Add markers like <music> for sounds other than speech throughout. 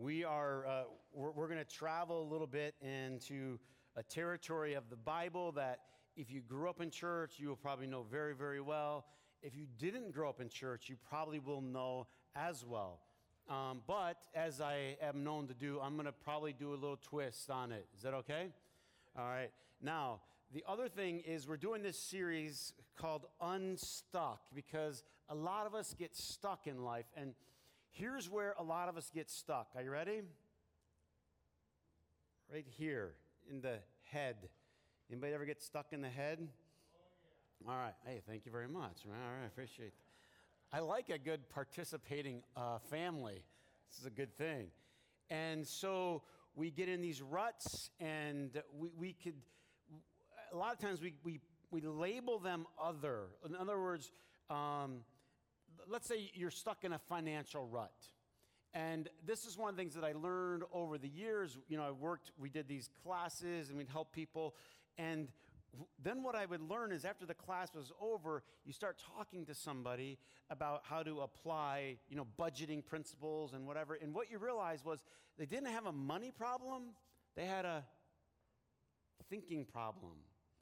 We are, uh, we're, we're going to travel a little bit into a territory of the Bible that if you grew up in church, you will probably know very, very well. If you didn't grow up in church, you probably will know as well. Um, but as I am known to do, I'm going to probably do a little twist on it. Is that okay? All right. Now, the other thing is we're doing this series called Unstuck because a lot of us get stuck in life. And here's where a lot of us get stuck. Are you ready? Right here in the head. Anybody ever get stuck in the head? Oh, yeah. All right. Hey, thank you very much. All right. I appreciate that. I like a good participating uh, family. This is a good thing. And so we get in these ruts, and we, we could, a lot of times we, we, we label them other. In other words, um, let's say you're stuck in a financial rut. And this is one of the things that I learned over the years. You know, I worked, we did these classes and we'd help people. And then what I would learn is after the class was over, you start talking to somebody about how to apply, you know, budgeting principles and whatever. And what you realize was they didn't have a money problem, they had a thinking problem.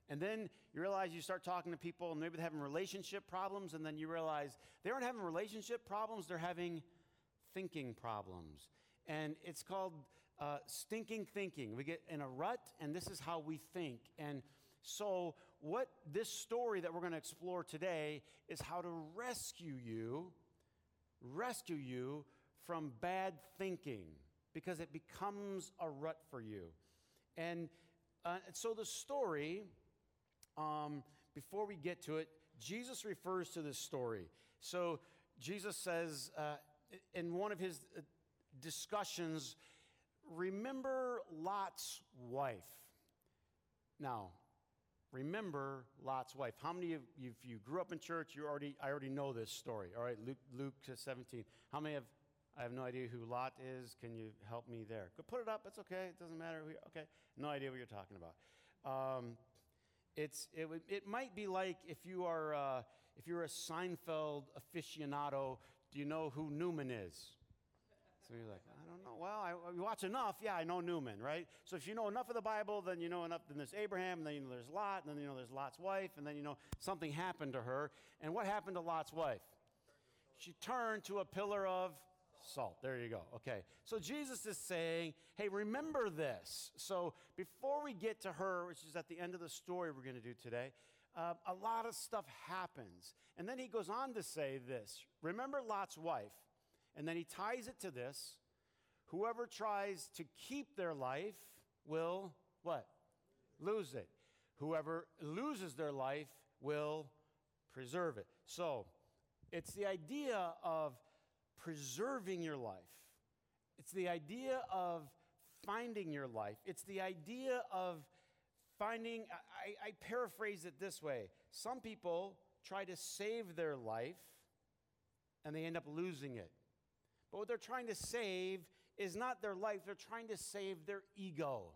And then you realize you start talking to people and maybe they're having relationship problems, and then you realize they aren't having relationship problems, they're having thinking problems. And it's called uh, stinking thinking. We get in a rut, and this is how we think. And so, what this story that we're going to explore today is how to rescue you, rescue you from bad thinking because it becomes a rut for you. And uh, so, the story, um, before we get to it, Jesus refers to this story. So, Jesus says uh, in one of his uh, discussions, remember Lot's wife. Now, remember Lot's wife. How many of you, if you grew up in church, you already, I already know this story. All right, Luke, Luke 17. How many have, I have no idea who Lot is. Can you help me there? Put it up. It's okay. It doesn't matter. Okay. No idea what you're talking about. Um, it's, it, it might be like if you are, uh, if you're a Seinfeld aficionado, do you know who Newman is? So you're like, I don't know. Well, I, watch enough, yeah, I know Newman, right? So if you know enough of the Bible, then you know enough. Then there's Abraham, and then you know there's Lot, and then you know there's Lot's wife, and then you know something happened to her. And what happened to Lot's wife? She turned to a pillar of salt. There you go. Okay. So Jesus is saying, hey, remember this. So before we get to her, which is at the end of the story we're going to do today, uh, a lot of stuff happens. And then he goes on to say this Remember Lot's wife. And then he ties it to this whoever tries to keep their life will what? Lose it. Whoever loses their life will preserve it. So, it's the idea of preserving your life. It's the idea of finding your life. It's the idea of finding, I, I, paraphrase it this way some people try to save their life and they end up losing it. But what they're trying to save is not their life, they're trying to save their ego.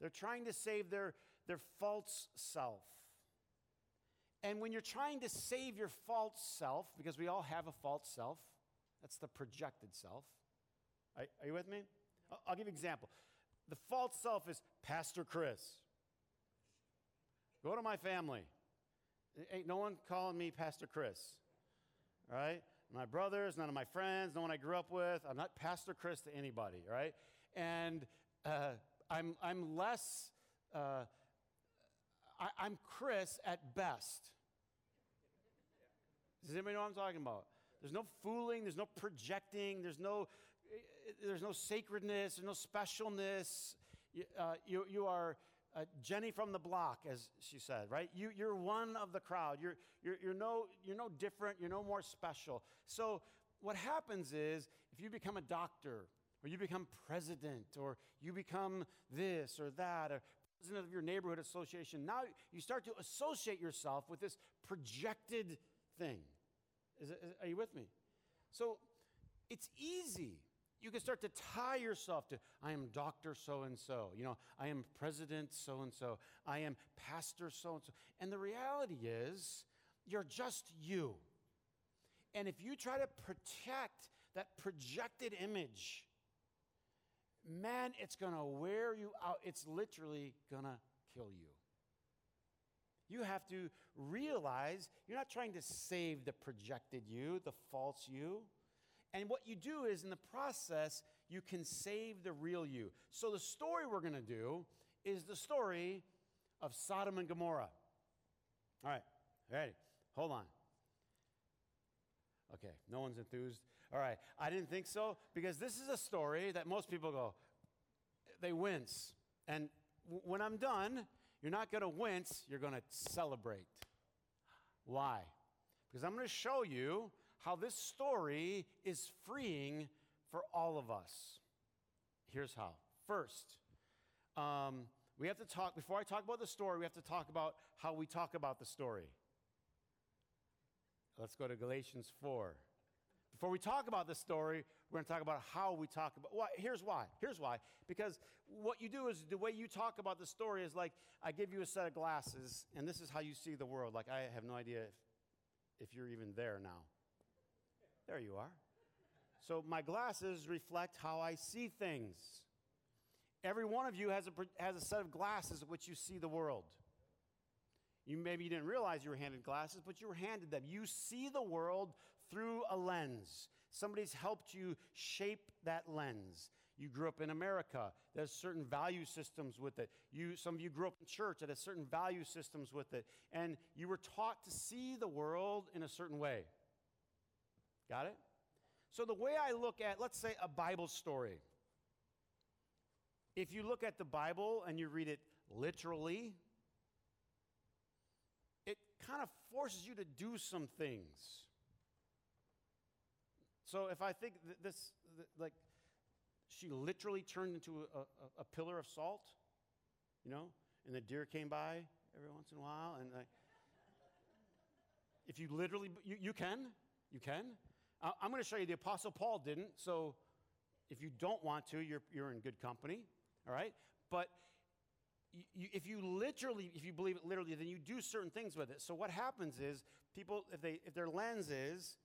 They're trying to save their, their false self. And when you're trying to save your false self, because we all have a false self, that's the projected self. Are, are you with me? I'll, give you an example. The false self is Pastor Chris. Go to my family. Ain't no one calling me Pastor Chris. Right? my brothers, none of my friends, no one I grew up with. I'm not Pastor Chris to anybody, right? And uh, I'm, I'm less, uh, I, I'm Chris at best. Does anybody know what I'm talking about? There's no fooling, there's no projecting, there's no, there's no sacredness, there's no specialness. Uh, you, you are uh, Jenny from the block, as she said, right? You, you're one of the crowd. You're, you're, you're, no, you're no different. You're no more special. So, what happens is if you become a doctor, or you become president, or you become this or that, or of your neighborhood association, now you start to associate yourself with this projected thing. Is, is, are you with me? So, it's easy you can start to tie yourself to, I am Dr. So and so. You know, I am President so and so. I am Pastor so and so. And the reality is, you're just you. And if you try to protect that projected image, man, it's going to wear you out. It's literally going to kill you. You have to realize you're not trying to save the projected you, the false you. And what you do is, in the process, you can save the real you. So, the story we're going to do is the story of Sodom and Gomorrah. All right, ready? Hold on. Okay, no one's enthused. All right, I didn't think so because this is a story that most people go, they wince. And when I'm done, you're not going to wince, you're going to celebrate. Why? Because I'm going to show you how this story is freeing for all of us. Here's how. First, um, we have to talk, before I talk about the story, we have to talk about how we talk about the story. Let's go to Galatians 4. Before we talk about the story, we're going to talk about how we talk about. Why? Here's why. Here's why. Because what you do is the way you talk about the story is like I give you a set of glasses, and this is how you see the world. Like I have no idea if, if you're even there now. There you are. So my glasses reflect how I see things. Every one of you has a, has a set of glasses in which you see the world. You maybe you didn't realize you were handed glasses, but you were handed them. You see the world through a lens. Somebody's helped you shape that lens. You grew up in America. There's certain value systems with it. You, some of you grew up in church that has certain value systems with it. And you were taught to see the world in a certain way. Got it? So the way I look at, let's say, a Bible story. If you look at the Bible and you read it literally, it kind of forces you to do some things. So if I think that this, like, she literally turned into a, a, a, pillar of salt, you know, and the deer came by every once in a while, and like, if you literally, you, you can, you can. I'm going to show you the Apostle Paul didn't, so if you don't want to, you're, you're in good company, all right? But you, if you literally, if you believe it literally, then you do certain things with it. So what happens is people, if they, if their lens is,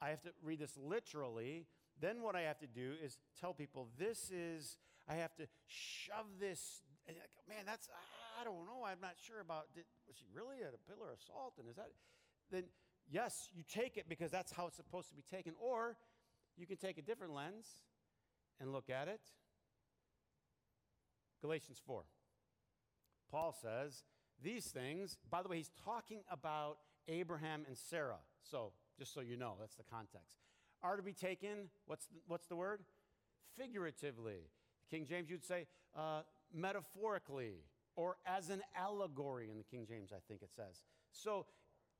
I have to read this literally. Then what I have to do is tell people this is, I have to shove this. Man, that's, I don't know. I'm not sure about, did, was she really at a pillar of salt? And is that, then yes, you take it because that's how it's supposed to be taken. Or you can take a different lens and look at it. Galatians 4. Paul says, these things, by the way, he's talking about Abraham and Sarah. So just so you know, that's the context. Are to be taken, what's the, what's the word? Figuratively. King James, you'd say uh, metaphorically or as an allegory in the King James, I think it says. So,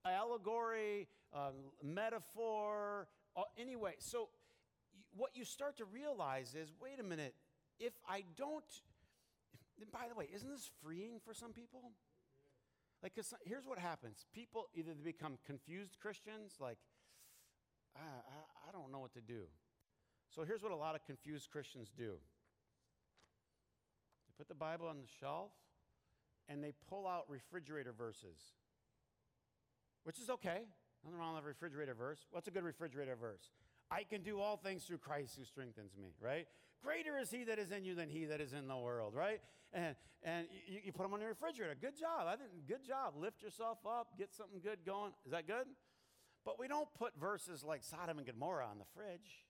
allegory, um, metaphor, uh, anyway. So, what you start to realize is wait a minute, if I don't, by the way, isn't this freeing for some people? Like, because here's what happens people either they become confused Christians, like, I, I, I don't know what to do. So here's what a lot of confused Christians do they put the Bible on the shelf and they pull out refrigerator verses, which is okay. Nothing wrong with a refrigerator verse. What's a good refrigerator verse? I can do all things through Christ who strengthens me, right? Greater is he that is in you than he that is in the world, right? And, and you, you put them on your refrigerator. Good job. I think good job. Lift yourself up, get something good going. Is that good? But we don't put verses like Sodom and Gomorrah on the fridge.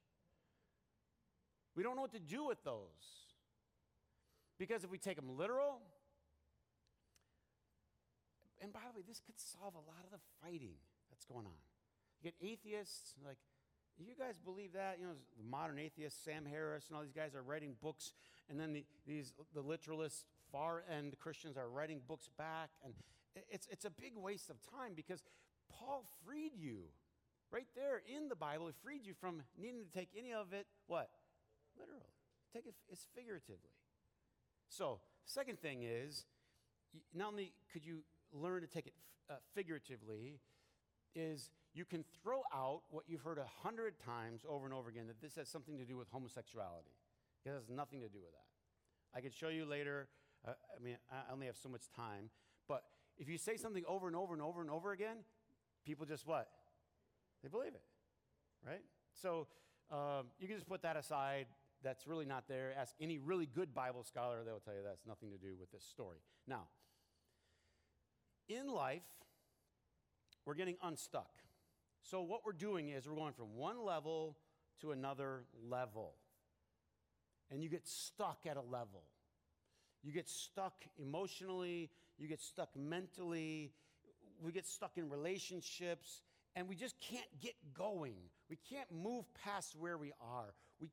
We don't know what to do with those. Because if we take them literal, and by the way, this could solve a lot of the fighting that's going on. You get atheists like, you guys believe that? You know, the modern atheists, Sam Harris, and all these guys are writing books, and then the, these the literalists, far end Christians are writing books back, and it's it's a big waste of time because Paul freed you right there in the Bible. He freed you from needing to take any of it what literally. Take it it's figuratively. So second thing is, not only could you learn to take it uh, figuratively, is you can throw out what you've heard a hundred times over and over again that this has something to do with homosexuality. It has nothing to do with that. I could show you later. Uh, I mean, I only have so much time. But if you say something over and over and over and over again, people just what? They believe it, right? So um, you can just put that aside. That's really not there. Ask any really good Bible scholar, they'll tell you that's nothing to do with this story. Now, in life, we're getting unstuck. So, what we're doing is we're going from one level to another level. And you get stuck at a level. You get stuck emotionally, you get stuck mentally, we get stuck in relationships, and we just can't get going. We can't move past where we are. We,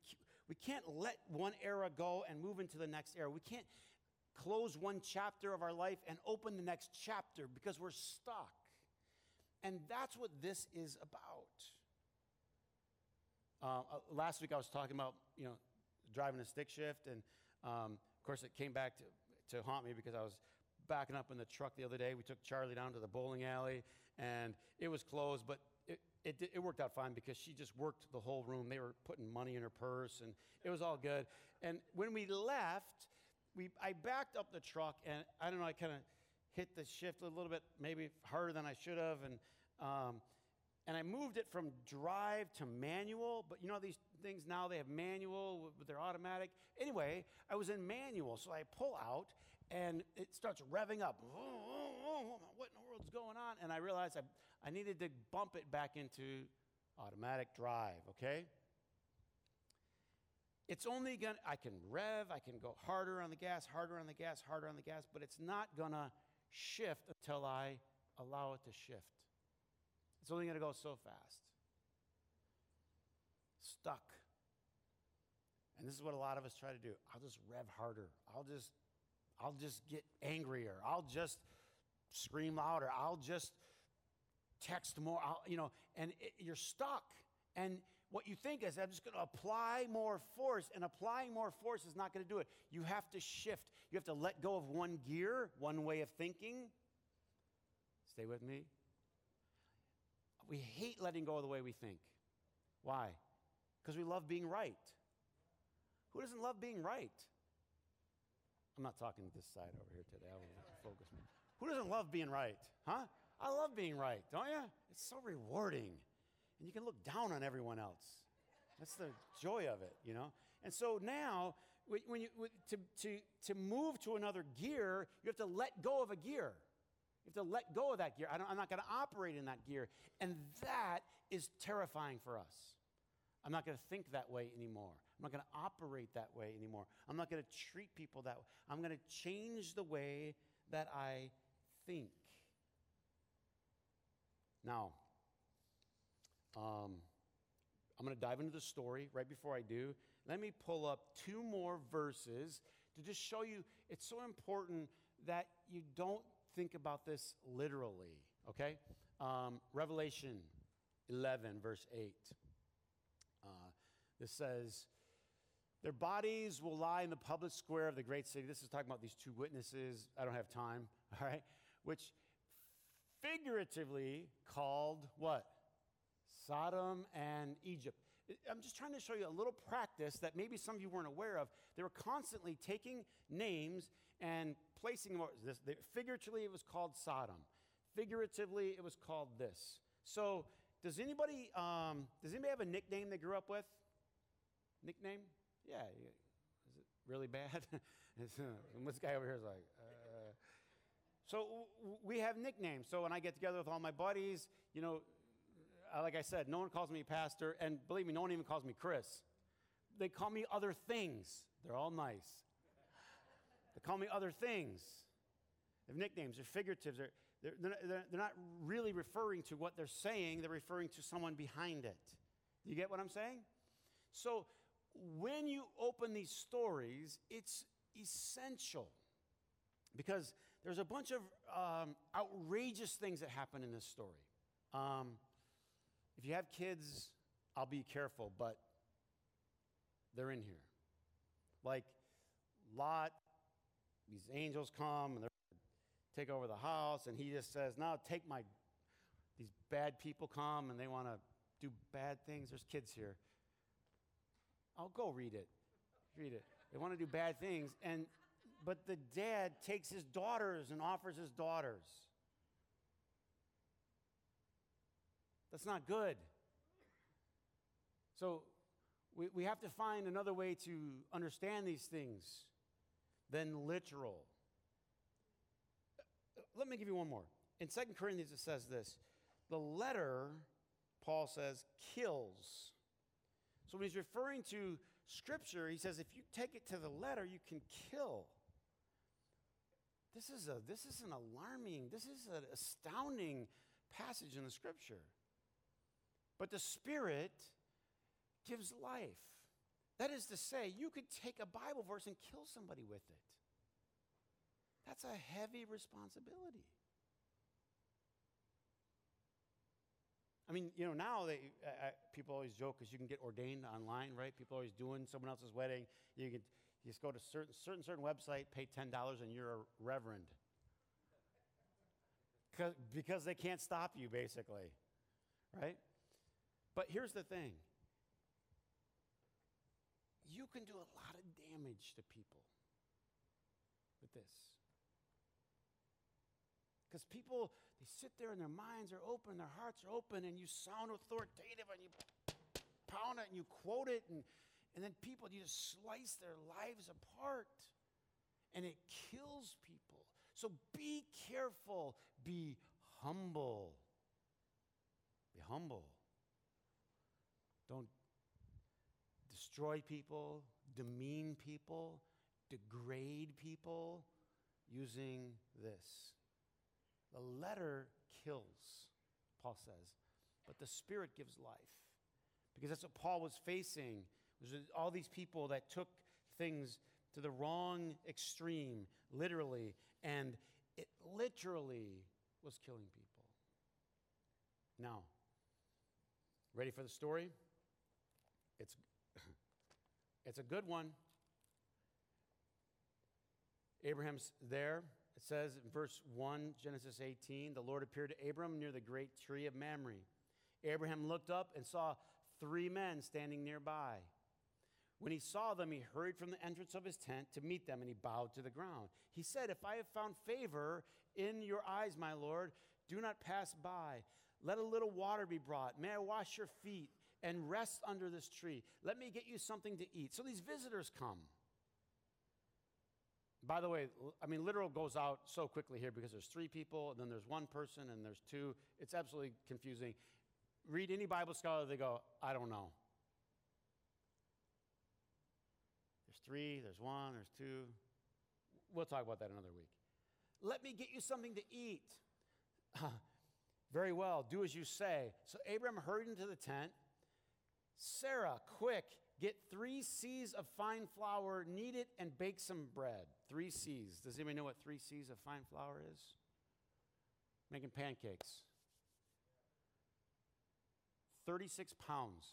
we can't let one era go and move into the next era. We can't close one chapter of our life and open the next chapter because we're stuck. And that's what this is about. Uh, uh, last week I was talking about, you know, driving a stick shift, and um, of course it came back to, to haunt me because I was backing up in the truck the other day. We took Charlie down to the bowling alley, and it was closed, but it, it, it worked out fine because she just worked the whole room. They were putting money in her purse, and it was all good. And when we left, we, I backed up the truck, and I don't know, I kind of hit the shift a little bit, maybe harder than I should have, and um, and I moved it from drive to manual. But you know these things now they have manual, but they're automatic. Anyway, I was in manual, so I pull out, and it starts revving up. What in the world's going on? And I realized I, I needed to bump it back into automatic drive. Okay. It's only gonna, I can rev, I can go harder on the gas, harder on the gas, harder on the gas, but it's not gonna shift until I allow it to shift. It's only going to go so fast. Stuck. And this is what a lot of us try to do. I'll just rev harder. I'll just I'll just get angrier. I'll just scream louder. I'll just text more. I'll, you know, and it, you're stuck. And what you think is, I'm just going to apply more force, and applying more force is not going to do it. You have to shift. You have to let go of one gear, one way of thinking. Stay with me we hate letting go of the way we think. Why? Because we love being right. Who doesn't love being right? I'm not talking to this side over here today. I will focus me. Who doesn't love being right? Huh? I love being right, don't you? It's so rewarding. And you can look down on everyone else. That's the joy of it, you know? And so now, when you, to, to, to move to another gear, you have to let go of a gear. You have to let go of that gear. I am not going to operate in that gear. And that is terrifying for us. I'm not going to think that way anymore. I'm not going to operate that way anymore. I'm not going to treat people that way. I'm going to change the way that I think. Now, um, I'm going to dive into the story. Right before I do, let me pull up two more verses to just show you it's so important that you don't think about this literally, okay? Um, Revelation 11, verse 8. Uh, this says, Their bodies will lie in the public square of the great city. This is talking about these two witnesses. I don't have time, <laughs> all right? Which figuratively called what? Sodom and Egypt. I'm just trying to show you a little practice that maybe some of you weren't aware of. They were constantly taking names and placing them. This, figuratively, it was called Sodom. Figuratively, it was called this. So, does anybody um, does anybody have a nickname they grew up with? Nickname? Yeah. Is it really bad? <laughs> this guy over here is like. Uh. So we have nicknames. So when I get together with all my buddies, you know, like I said, no one calls me pastor, and believe me, no one even calls me Chris. They call me other things. They're all nice. They call me other things. They have nicknames, they're figurative, they're, they're, they're, they're not really referring to what they're saying, they're referring to someone behind it. You get what I'm saying? So when you open these stories, it's essential because there's a bunch of um, outrageous things that happen in this story. Um, if you have kids, I'll be careful, but they're in here. Like Lot, these angels come and they take over the house, and he just says, Now take my, these bad people come and they want to do bad things. There's kids here. I'll go read it. Read it. They want to do bad things. And, but the dad takes his daughters and offers his daughters. That's not good. So We, we have to find another way to understand these things than literal. Let me give you one more. In Second Corinthians, it says this the letter, Paul says, kills. So when he's referring to Scripture, he says if you take it to the letter, you can kill. This is, a, this is an alarming, this is an astounding passage in the Scripture. But the Spirit gives life. That is to say, you could take a Bible verse and kill somebody with it. That's a heavy responsibility. I mean, you know, now they, uh, people always joke because you can get ordained online, right? People always doing someone else's wedding. You can just go to certain certain certain website, pay ten dollars, and you're a reverend. Because they can't stop you, basically, right? But here's the thing: you can do a lot of damage to people with this. Because people, they sit there and their minds are open, their hearts are open, and you sound authoritative and you pound it and you quote it, and, and then people, you just slice their lives apart. And it kills people. So be careful, be humble. Be humble. Don't destroy people, demean people, degrade people using this. The letter kills, Paul says, but the Spirit gives life. Because that's what Paul was facing. Was all these people that took things to the wrong extreme, literally, and it literally was killing people. Now, ready for the story? It's, it's a good one. Abraham's there. It says in verse 1, Genesis 18, the Lord appeared to Abram near the great tree of Mamre. Abraham looked up and saw three men standing nearby. When he saw them, he hurried from the entrance of his tent to meet them, and he bowed to the ground. He said, If I have found favor in your eyes, my Lord, do not pass by. Let a little water be brought. May I wash your feet and rest under this tree? Let me get you something to eat. So these visitors come. By the way, I mean, literal goes out so quickly here because there's three people, and then there's one person, and there's two. It's absolutely confusing. Read any Bible scholar, they go, I don't know. There's three, there's one, there's two. We'll talk about that another week. Let me get you something to eat. <laughs> Very well, do as you say. So Abram hurried into the tent. Sarah, quick, Get three seahs of fine flour, knead it, and bake some bread. Three seahs. Does anybody know what three seahs of fine flour is? Making pancakes. 36 pounds.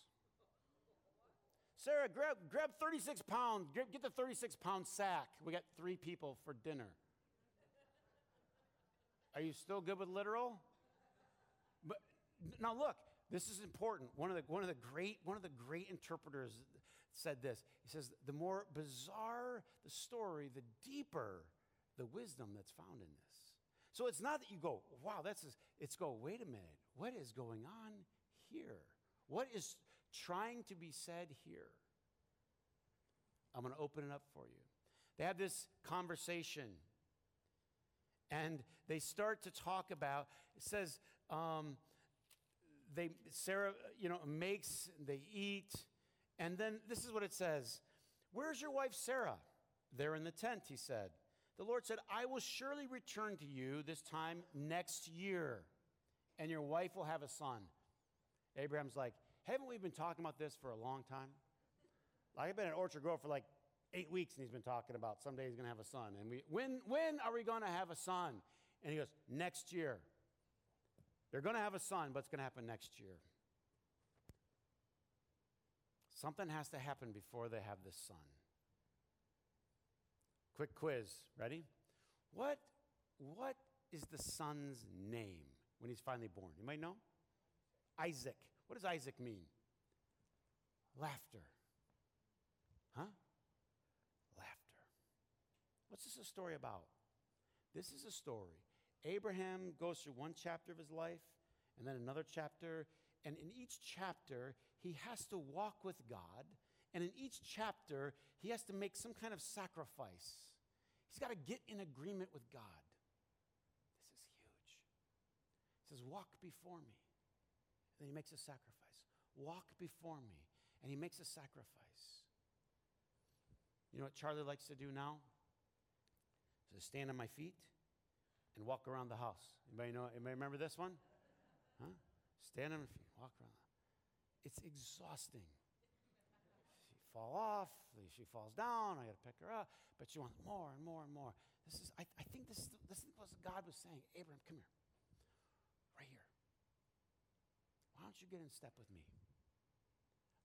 Sarah, grab, grab 36 pounds. Get, get the 36 pound sack. We got three people for dinner. Are you still good with literal? But now look, this is important. One of the, one of the great one of the great interpreters said this. He says, the more bizarre the story, the deeper the wisdom that's found in this. So it's not that you go, wow, that's a, it's go, wait a minute, what is going on here? What is trying to be said here? I'm going to open it up for you. They have this conversation and they start to talk about, it says, um, they, Sarah, you know, makes, they eat, and then this is what it says Where's your wife Sarah? There in the tent, he said. The Lord said, I will surely return to you this time next year, and your wife will have a son. Abraham's like, Haven't we been talking about this for a long time? Like, I've been at Orchard Grove for like eight weeks, and he's been talking about someday he's going to have a son. And we, when, when are we going to have a son? And he goes, Next year. They're going to have a son, but it's going to happen next year. Something has to happen before they have this son. Quick quiz. Ready? What, what is the son's name when he's finally born? You might know? Isaac. What does Isaac mean? Laughter. Huh? Laughter. What's this a story about? This is a story. Abraham goes through one chapter of his life and then another chapter, and in each chapter, he has to walk with God And in each chapter, he has to make some kind of sacrifice. He's got to get in agreement with God. This is huge. He says, Walk before me. And then he makes a sacrifice. Walk before me. And he makes a sacrifice. You know what Charlie likes to do now? To stand on my feet and walk around the house. Anybody know? Anybody remember this one? Huh? Stand on my feet, walk around. It's exhausting. She fall off, she falls down, I got to pick her up, but she wants more and more and more. This is, I, I think this is, this is what God was saying. Abraham, come here. Right here. Why don't you get in step with me?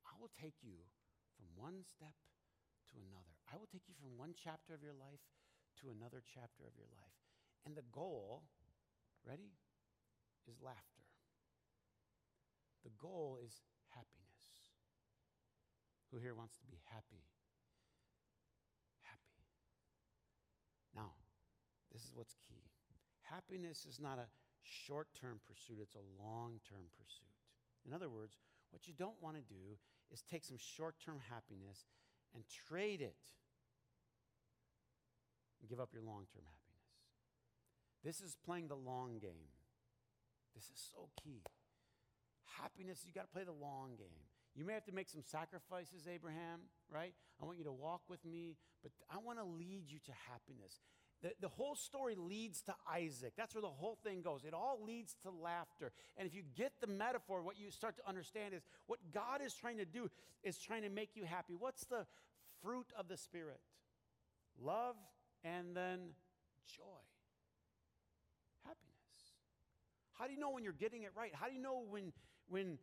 I will take you from one step to another. I will take you from one chapter of your life to another chapter of your life. And the goal, ready, is laughter. The goal is happiness. Who here wants to be happy? Happy. Now, this is what's key happiness is not a short term pursuit, it's a long term pursuit. In other words, what you don't want to do is take some short term happiness and trade it and give up your long term happiness. This is playing the long game. This is so key. Happiness, you got to play the long game. You may have to make some sacrifices, Abraham, right? I want you to walk with me, but I want to lead you to happiness. The, the whole story leads to Isaac. That's where the whole thing goes. It all leads to laughter. And if you get the metaphor, what you start to understand is what God is trying to do is trying to make you happy. What's the fruit of the Spirit? Love and then joy. How do you know when you're getting it right? How do you know when, when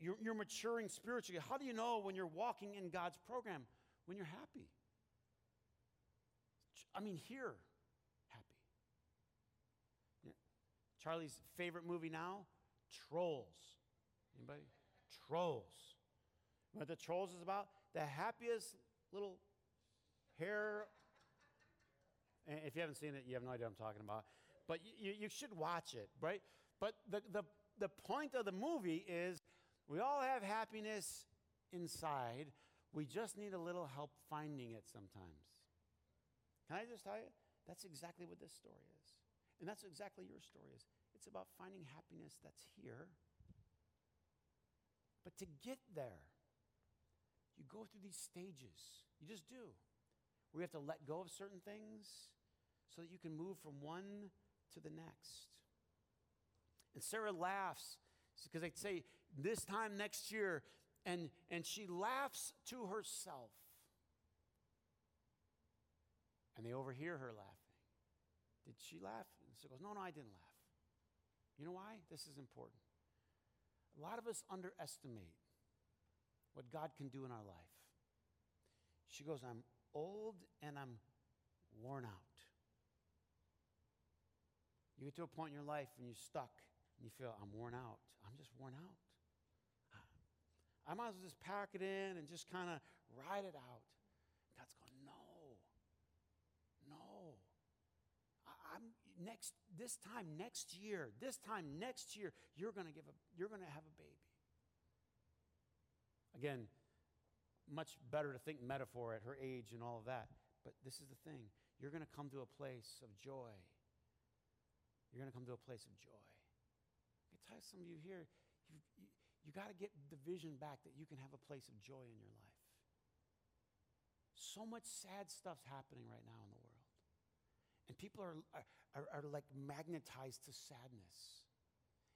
you're, you're maturing spiritually? How do you know when you're walking in God's program? When you're happy. I mean, here, happy. Yeah. Charlie's favorite movie now? Trolls. Anybody? Trolls. what the Trolls is about? The happiest little hair. And if you haven't seen it, you have no idea what I'm talking about but you, you should watch it, right? But the, the, the point of the movie is we all have happiness inside. We just need a little help finding it sometimes. Can I just tell you? That's exactly what this story is. And that's exactly your story is. It's about finding happiness that's here. But to get there, you go through these stages. You just do. We have to let go of certain things so that you can move from one to the next. And Sarah laughs because they'd say, This time next year, and, and she laughs to herself. And they overhear her laughing. Did she laugh? And she goes, No, no, I didn't laugh. You know why? This is important. A lot of us underestimate what God can do in our life. She goes, I'm old and I'm worn out. You get to a point in your life when you're stuck and you feel, I'm worn out. I'm just worn out. I might as well just pack it in and just kind of ride it out. God's going, no, no. I, am next this time next year, this time next year, you're going to give a you're going to have a baby. Again, much better to think metaphor at her age and all of that. But this is the thing. You're going to come to a place of joy you're going to come to a place of joy. I tell some of you here, you, you, you got to get the vision back that you can have a place of joy in your life. So much sad stuff's happening right now in the world. And people are, are, are, like magnetized to sadness.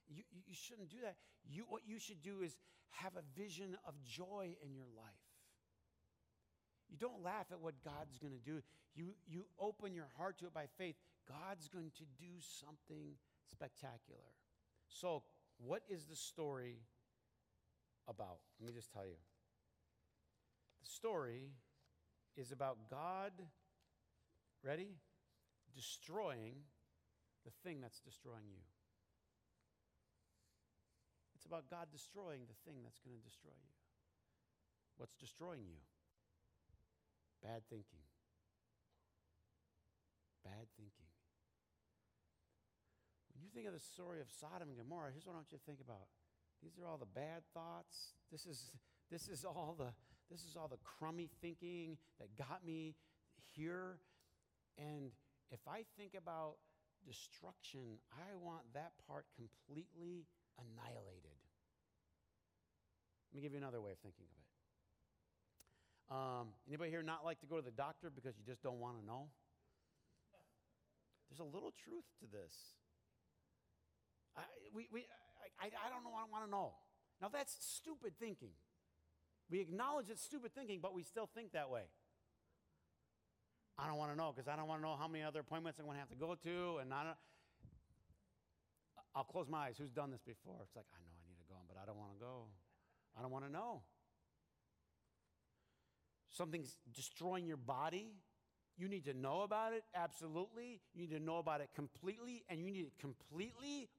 You, you shouldn't do that. You, what you should do is have a vision of joy in your life. You don't laugh at what God's going to do. You, you open your heart to it by faith. God's going to do something spectacular. So, what is the story about? Let me just tell you. The story is about God, ready? Destroying the thing that's destroying you. It's about God destroying the thing that's going to destroy you. What's destroying you? Bad thinking. Bad thinking. Think of the story of Sodom and Gomorrah, here's what I want you to think about. These are all the bad thoughts. This is, this is all the, This is all the crummy thinking that got me here. And if I think about destruction, I want that part completely annihilated. Let me give you another way of thinking of it. Um, anybody here not like to go to the doctor because you just don't want to know? There's a little truth to this. I, we, we, I, I don't know, I don't want to know. Now, that's stupid thinking. We acknowledge it's stupid thinking, but we still think that way. I don't want to know because I don't want to know how many other appointments I'm going to have to go to. And I don't, I'll close my eyes. Who's done this before? It's like, I know I need to go, but I don't want to go. I don't want to know. Something's destroying your body. You need to know about it, absolutely. You need to know about it completely, and you need it completely?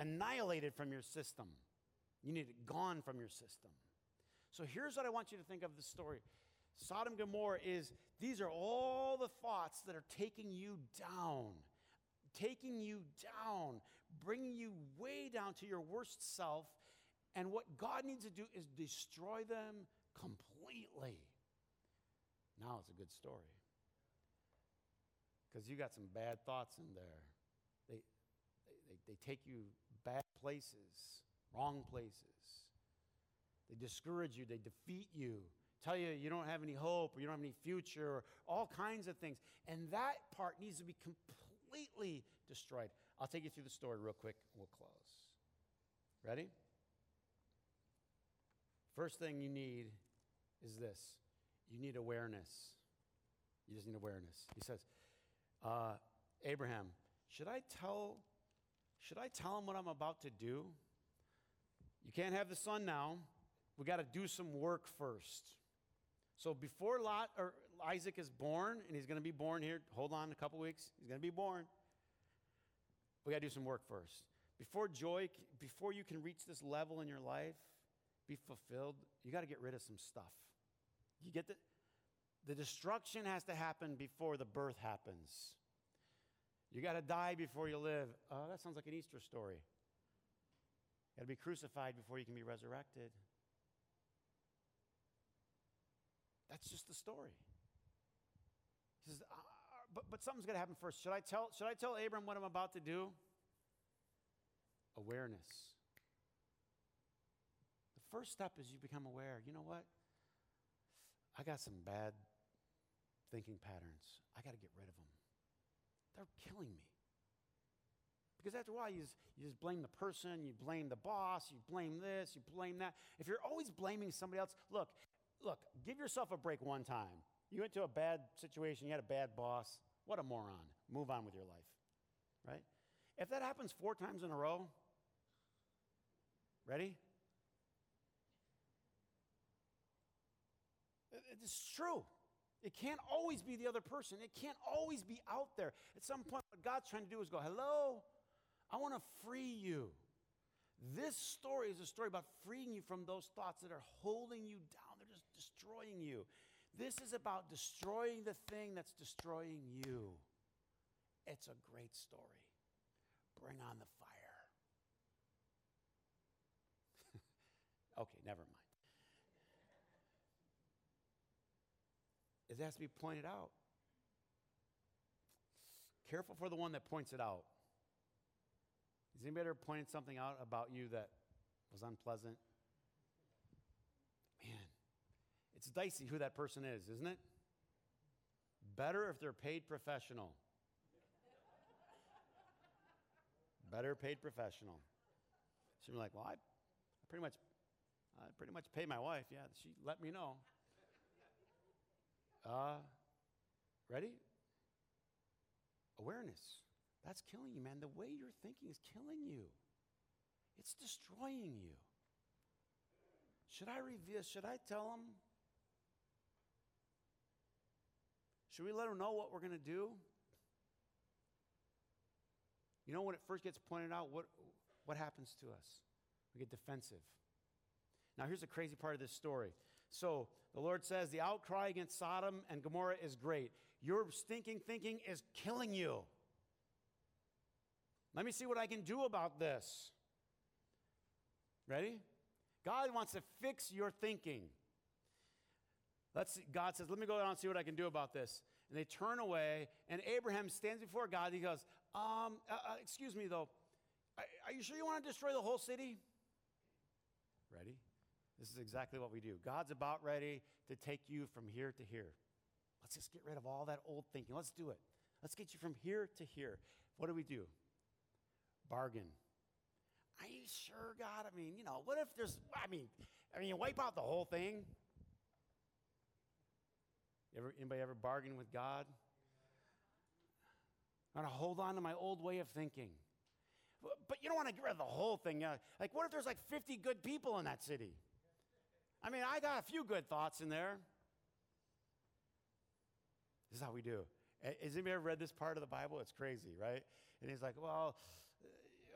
Annihilated from your system. You need it gone from your system. So here's what I want you to think of the story. Sodom Gomorrah is these are all the thoughts that are taking you down, taking you down, bringing you way down to your worst self. And what God needs to do is destroy them completely. Now it's a good story. Because you got some bad thoughts in there. They, they, they take you bad places, wrong places. They discourage you, they defeat you, tell you you don't have any hope or you don't have any future, or all kinds of things. And that part needs to be completely destroyed. I'll take you through the story real quick. We'll close. Ready? First thing you need is this you need awareness. You just need awareness. He says, uh, Abraham, should I tell should I tell him what I'm about to do? You can't have the son now. We got to do some work first. So before Lot or Isaac is born, and he's going to be born here, hold on a couple weeks. He's going to be born. We got to do some work first. Before joy, before you can reach this level in your life, be fulfilled, you got to get rid of some stuff. You get the the destruction has to happen before the birth happens. You got to die before you live. Oh, that sounds like an Easter story. You got to be crucified before you can be resurrected. That's just the story. He says, uh, but, but something's got to happen first. Should I, tell, should I tell Abram what I'm about to do? Awareness. The first step is you become aware. You know what? I got some bad thinking patterns. I got to get rid of them. They're killing me. Because after a while, you just, you just blame the person, you blame the boss, you blame this, you blame that. If you're always blaming somebody else, look, look, give yourself a break one time. You went to a bad situation, you had a bad boss. What a moron. Move on with your life, right? If that happens four times in a row, ready? It's true. It can't always be the other person. It can't always be out there. At some point, what God's trying to do is go, Hello, I want to free you. This story is a story about freeing you from those thoughts that are holding you down. They're just destroying you. This is about destroying the thing that's destroying you. It's a great story. Bring on the fire. <laughs> okay, never mind. It has to be pointed out. Careful for the one that points it out. Has anybody ever pointed something out about you that was unpleasant? Man, it's dicey who that person is, isn't it? Better if they're paid professional. Better paid professional. She'd be like, well, I, I pretty much, I pretty much pay my wife. Yeah, she let me know. Uh, ready? Awareness. That's killing you, man. The way you're thinking is killing you. It's destroying you. Should I reveal? Should I tell them? Should we let them know what we're going to do? You know, when it first gets pointed out, what, what happens to us? We get defensive. Now, here's the crazy part of this story. So, the Lord says the outcry against Sodom and Gomorrah is great. Your stinking thinking is killing you. Let me see what I can do about this. Ready? God wants to fix your thinking. Let's. God says, Let me go down and see what I can do about this. And they turn away, and Abraham stands before God. He goes, um, uh, uh, Excuse me, though. Are you sure you want to destroy the whole city? Ready? This is exactly what we do. God's about ready to take you from here to here. Let's just get rid of all that old thinking. Let's do it. Let's get you from here to here. What do we do? Bargain. Are you sure, God? I mean, you know, what if there's, I mean, I mean, you wipe out the whole thing? Ever, anybody ever bargain with God? I'm going to hold on to my old way of thinking. But you don't want to get rid of the whole thing. Like, what if there's like 50 good people in that city? I mean, I got a few good thoughts in there. This is how we do. Has anybody ever read this part of the Bible? It's crazy, right? And he's like, well,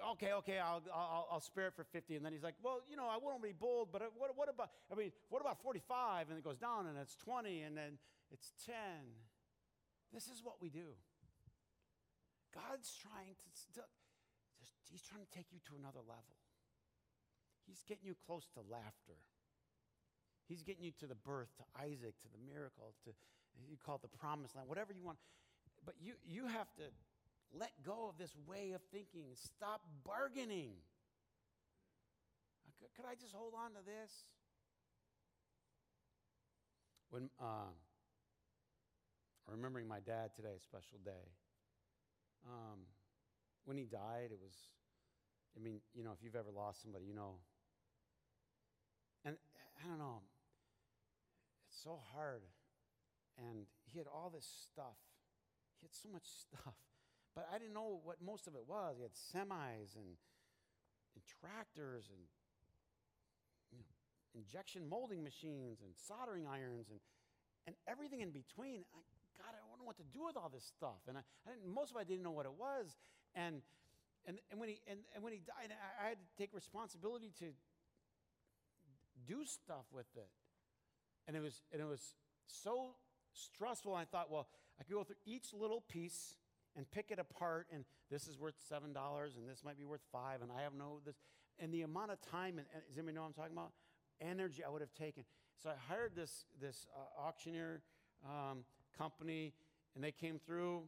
uh, okay, okay, I'll, I'll, I'll, spare it for 50. And then he's like, well, you know, I won't be bold, but uh, what, what about, I mean, what about 45? And it goes down and it's 20 and then it's 10. This is what we do. God's trying to, just, he's trying to take you to another level. He's getting you close to laughter. He's getting you to the birth, to Isaac, to the miracle, to you call it the promised land, whatever you want. But you, you have to let go of this way of thinking. Stop bargaining. Could, could I just hold on to this? When um, remembering my dad today, a special day. Um, when he died, it was, I mean, you know, if you've ever lost somebody, you know. And I don't know, so hard. And he had all this stuff. He had so much <laughs> stuff. But I didn't know what most of it was. He had semis and, and tractors and you know, injection molding machines and soldering irons and, and everything in between. I, God, I don't know what to do with all this stuff. And I, I most of it I didn't know what it was. And, and, and, when, he, and, and when he died, I, I had to take responsibility to do stuff with it. And it was, and it was so stressful. I thought, well, I could go through each little piece and pick it apart and this is worth seven dollars and this might be worth five and i have no this and the amount of time and, and does anybody know what i'm talking about? Energy i would have taken. So i hired this this uh, auctioneer um, company and they came through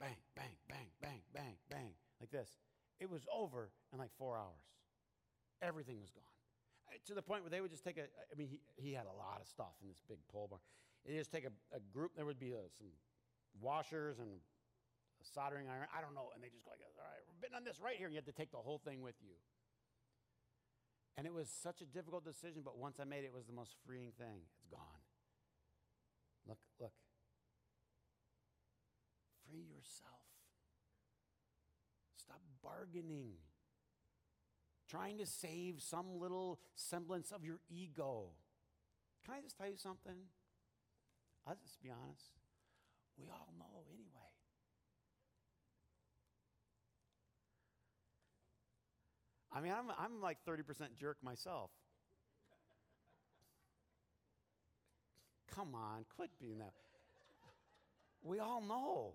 bang bang bang bang bang bang like this. It was over in like four hours. Everything was gone to the point where they would just take a i mean he, he had a lot of stuff in this big pole barn they just take a, a group there would be a, uh, some washers and a soldering iron. I don't know. And they just go like, all right, we're bidding on this right here. And you have to take the whole thing with you. And it was such a difficult decision, but once I made it, it was the most freeing thing. It's gone. Look, look. Free yourself. Stop bargaining. Trying to save some little semblance of your ego. Can I just tell you something? I'll just be honest. We all know anyway. I mean, I'm, I'm like 30% jerk myself. Come on, quit being that. We all know.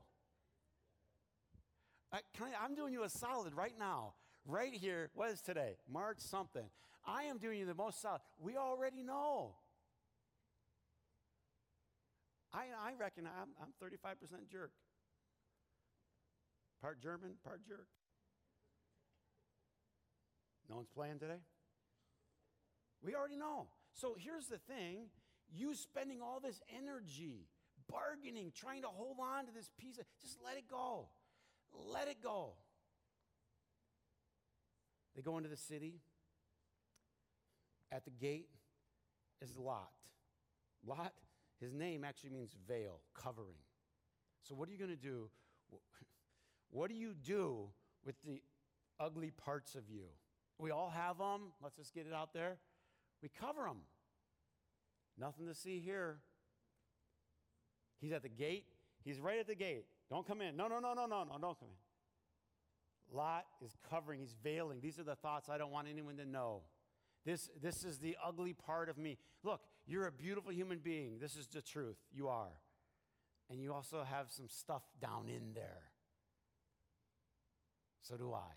I, I'm doing you a solid right now, right here. What is today? March something. I am doing you the most solid. We already know. I, I reckon I'm, I'm 35% jerk. Part German, part jerk. No one's playing today? We already know. So here's the thing you spending all this energy, bargaining, trying to hold on to this piece of, just let it go. Let it go. They go into the city. At the gate is Lot. Lot, his name actually means veil, covering. So, what are you going to do? <laughs> What do you do with the ugly parts of you? We all have them. Let's just get it out there. We cover them. Nothing to see here. He's at the gate. He's right at the gate. Don't come in. No, no, no, no, no, no, don't come in. Lot is covering, he's veiling. These are the thoughts I don't want anyone to know. This, this is the ugly part of me. Look, you're a beautiful human being. This is the truth. You are. And you also have some stuff down in there. So do I.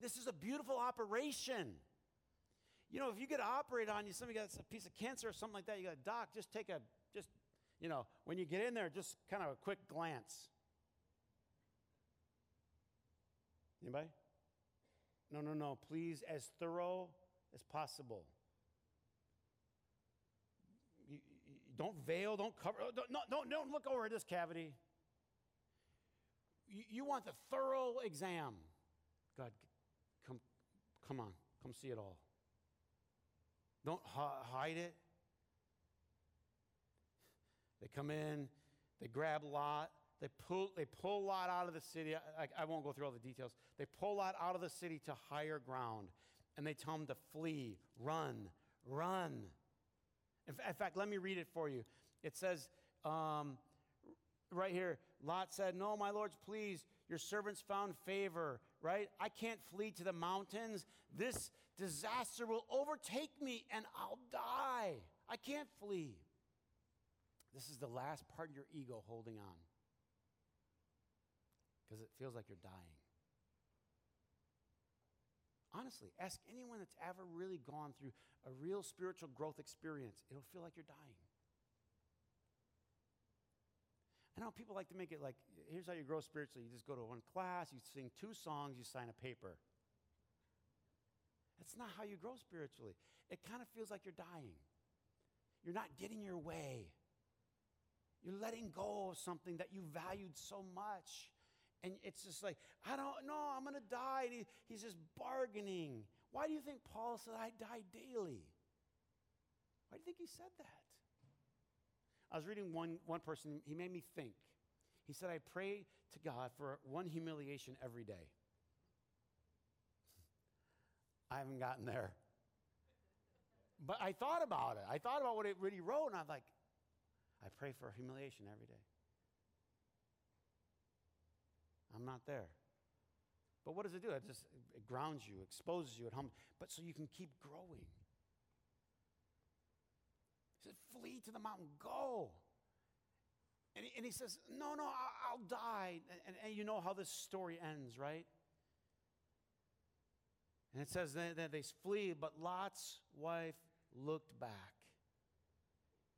This is a beautiful operation. You know, if you get operated on you, somebody got a piece of cancer or something like that, you got a doc, just take a, just, you know, when you get in there, just kind of a quick glance. Anybody? No, no, no. Please, as thorough as possible. You, you, don't veil, don't cover, oh, don't, don't, don't look over this cavity. You, you want the thorough exam. God, come, come on, come see it all. Don't hide it. They come in, they grab Lot, they pull, they pull Lot out of the city. I, I, won't go through all the details. They pull Lot out of the city to higher ground, and they tell him to flee, run, run. In, fact, let me read it for you. It says um, right here Lot said, No, my lords, please, your servants found favor, right? I can't flee to the mountains. This disaster will overtake me and I'll die. I can't flee. This is the last part of your ego holding on because it feels like you're dying. Honestly, ask anyone that's ever really gone through a real spiritual growth experience, it'll feel like you're dying. I know people like to make it like here's how you grow spiritually. You just go to one class, you sing two songs, you sign a paper. That's not how you grow spiritually. It kind of feels like you're dying. You're not getting your way. You're letting go of something that you valued so much. And it's just like, I don't know, I'm going to die. And he, he's just bargaining. Why do you think Paul said, I die daily? Why do you think he said that? I was reading one, one person, he made me think. He said, I pray to God for one humiliation every day. <laughs> I haven't gotten there. But I thought about it. I thought about what, it, really wrote, and I'm like, I pray for humiliation every day. I'm not there. But what does it do? It just it grounds you, exposes you, it hums, but so you can keep growing. He said, flee to the mountain, go. And he, and he says, no, no, I'll, I'll die. And, and, and, you know how this story ends, right? And it says that, that they flee, but Lot's wife looked back.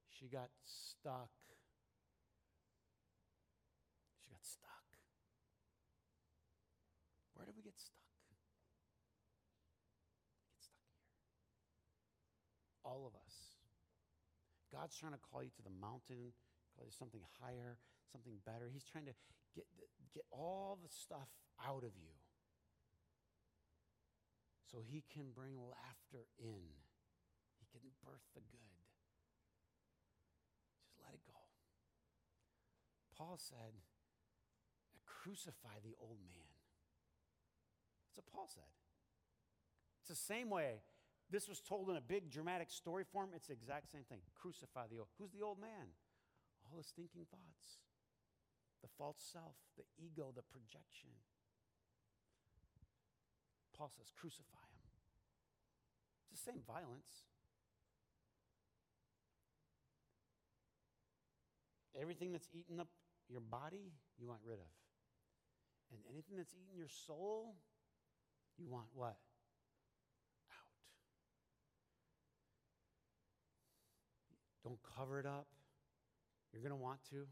She got stuck. She got stuck. Where do we get stuck? We get stuck here. All of us. God's trying to call you to the mountain, call you something higher, something better. He's trying to get, get all the stuff out of you so he can bring laughter in. He can birth the good. Just let it go. Paul said, crucify the old man. That's what Paul said. It's the same way. This was told in a big dramatic story form. It's the exact same thing. Crucify the old. Who's the old man? All the stinking thoughts, the false self, the ego, the projection. Paul says, crucify him. It's the same violence. Everything that's eaten up your body, you want rid of. And anything that's eaten your soul, you want what? Out. Don't cover it up. You're going to want to.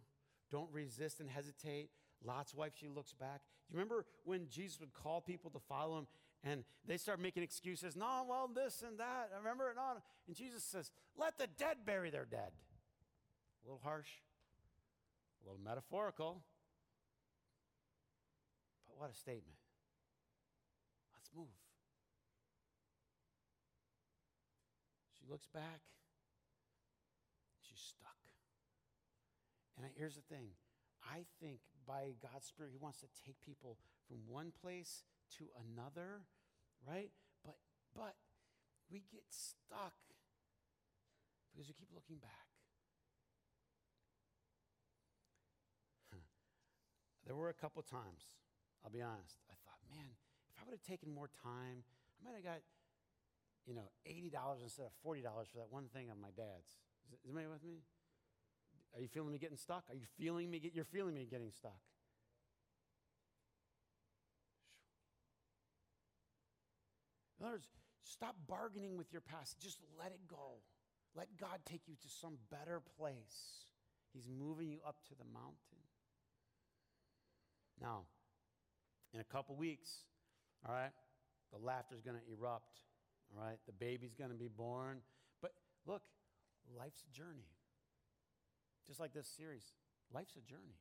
Don't resist and hesitate. Lot's wife, she looks back. You remember when Jesus would call people to follow him and they start making excuses? No, well, this and that. I remember it. No. And Jesus says, let the dead bury their dead. A little harsh, a little metaphorical. But what a statement. Let's move. She looks back. Stuck. And here's the thing I think by God's Spirit, He wants to take people from one place to another, right? But, but we get stuck because we keep looking back. <laughs> There were a couple times, I'll be honest, I thought, man, if I would have taken more time, I might have got, you know, $80 instead of $40 for that one thing on my dad's. Is, anybody with me? Are you feeling me getting stuck? Are you feeling me? Get, you're feeling me getting stuck. In other words, Stop bargaining with your past. Just let it go. Let God take you to some better place. He's moving you up to the mountain. Now, in a couple weeks, all right, the laughter's going to erupt. All right, the baby's going to be born. But look, life's journey. Just like this series, life's a journey.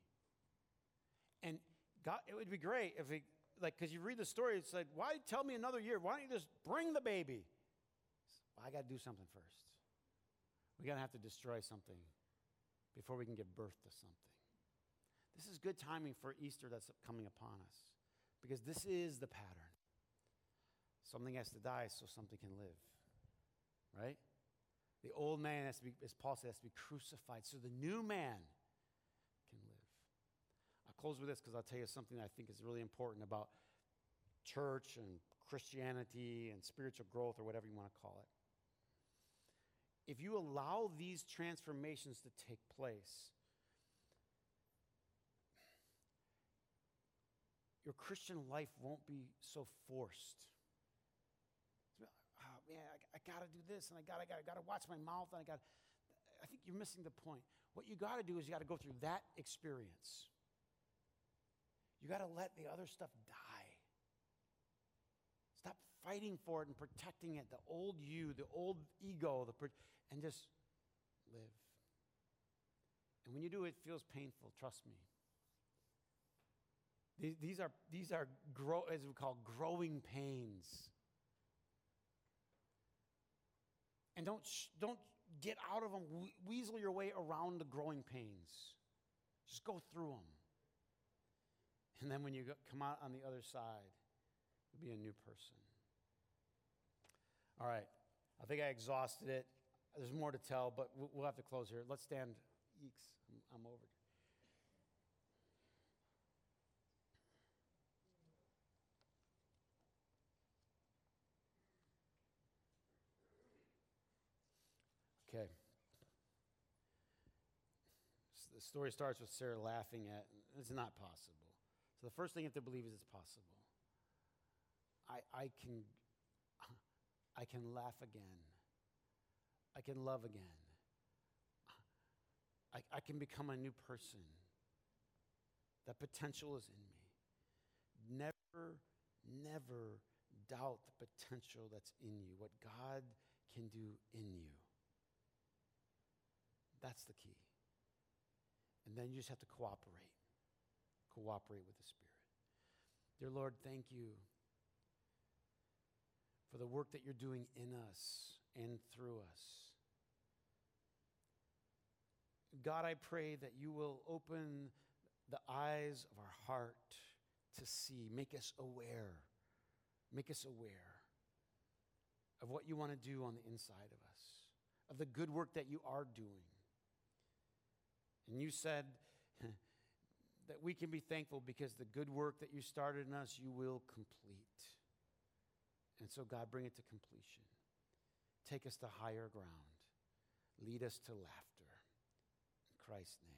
And God, it would be great if it, like, because you read the story, it's like, why tell me another year? Why don't you just bring the baby? Well, I got to do something first. We got to have to destroy something before we can give birth to something. This is good timing for Easter that's coming upon us because this is the pattern. Something has to die so something can live, right? The old man has to be, as Paul says, has to be crucified so the new man can live. I'll close with this because I'll tell you something I think is really important about church and Christianity and spiritual growth or whatever you want to call it. If you allow these transformations to take place, your Christian life won't be so forced man, I, I got to do this and I got I got to watch my mouth and I got I think you're missing the point. What you got to do is you got to go through that experience. You got to let the other stuff die. Stop fighting for it and protecting it, the old you, the old ego, the and just live. And when you do, it feels painful, trust me. These, these are, these are grow, as we call growing pains. And don't, don't get out of them, weasel your way around the growing pains. Just go through them. And then when you come out on the other side, you'll be a new person. All right. I think I exhausted it. There's more to tell, but we'll have to close here. Let's stand. Eeks. I'm over. Okay. So the story starts with Sarah laughing at, it's not possible. So the first thing you have to believe is it's possible. I, I can I can laugh again. I can love again. I, I can become a new person. That potential is in me. Never, never doubt the potential that's in you, what God can do in you. That's the key. And then you just have to cooperate. Cooperate with the Spirit. Dear Lord, thank you for the work that you're doing in us and through us. God, I pray that you will open the eyes of our heart to see, make us aware, make us aware of what you want to do on the inside of us, of the good work that you are doing. And you said <laughs> that we can be thankful because the good work that you started in us, you will complete. And so, God, bring it to completion. Take us to higher ground. Lead us to laughter. In Christ's name.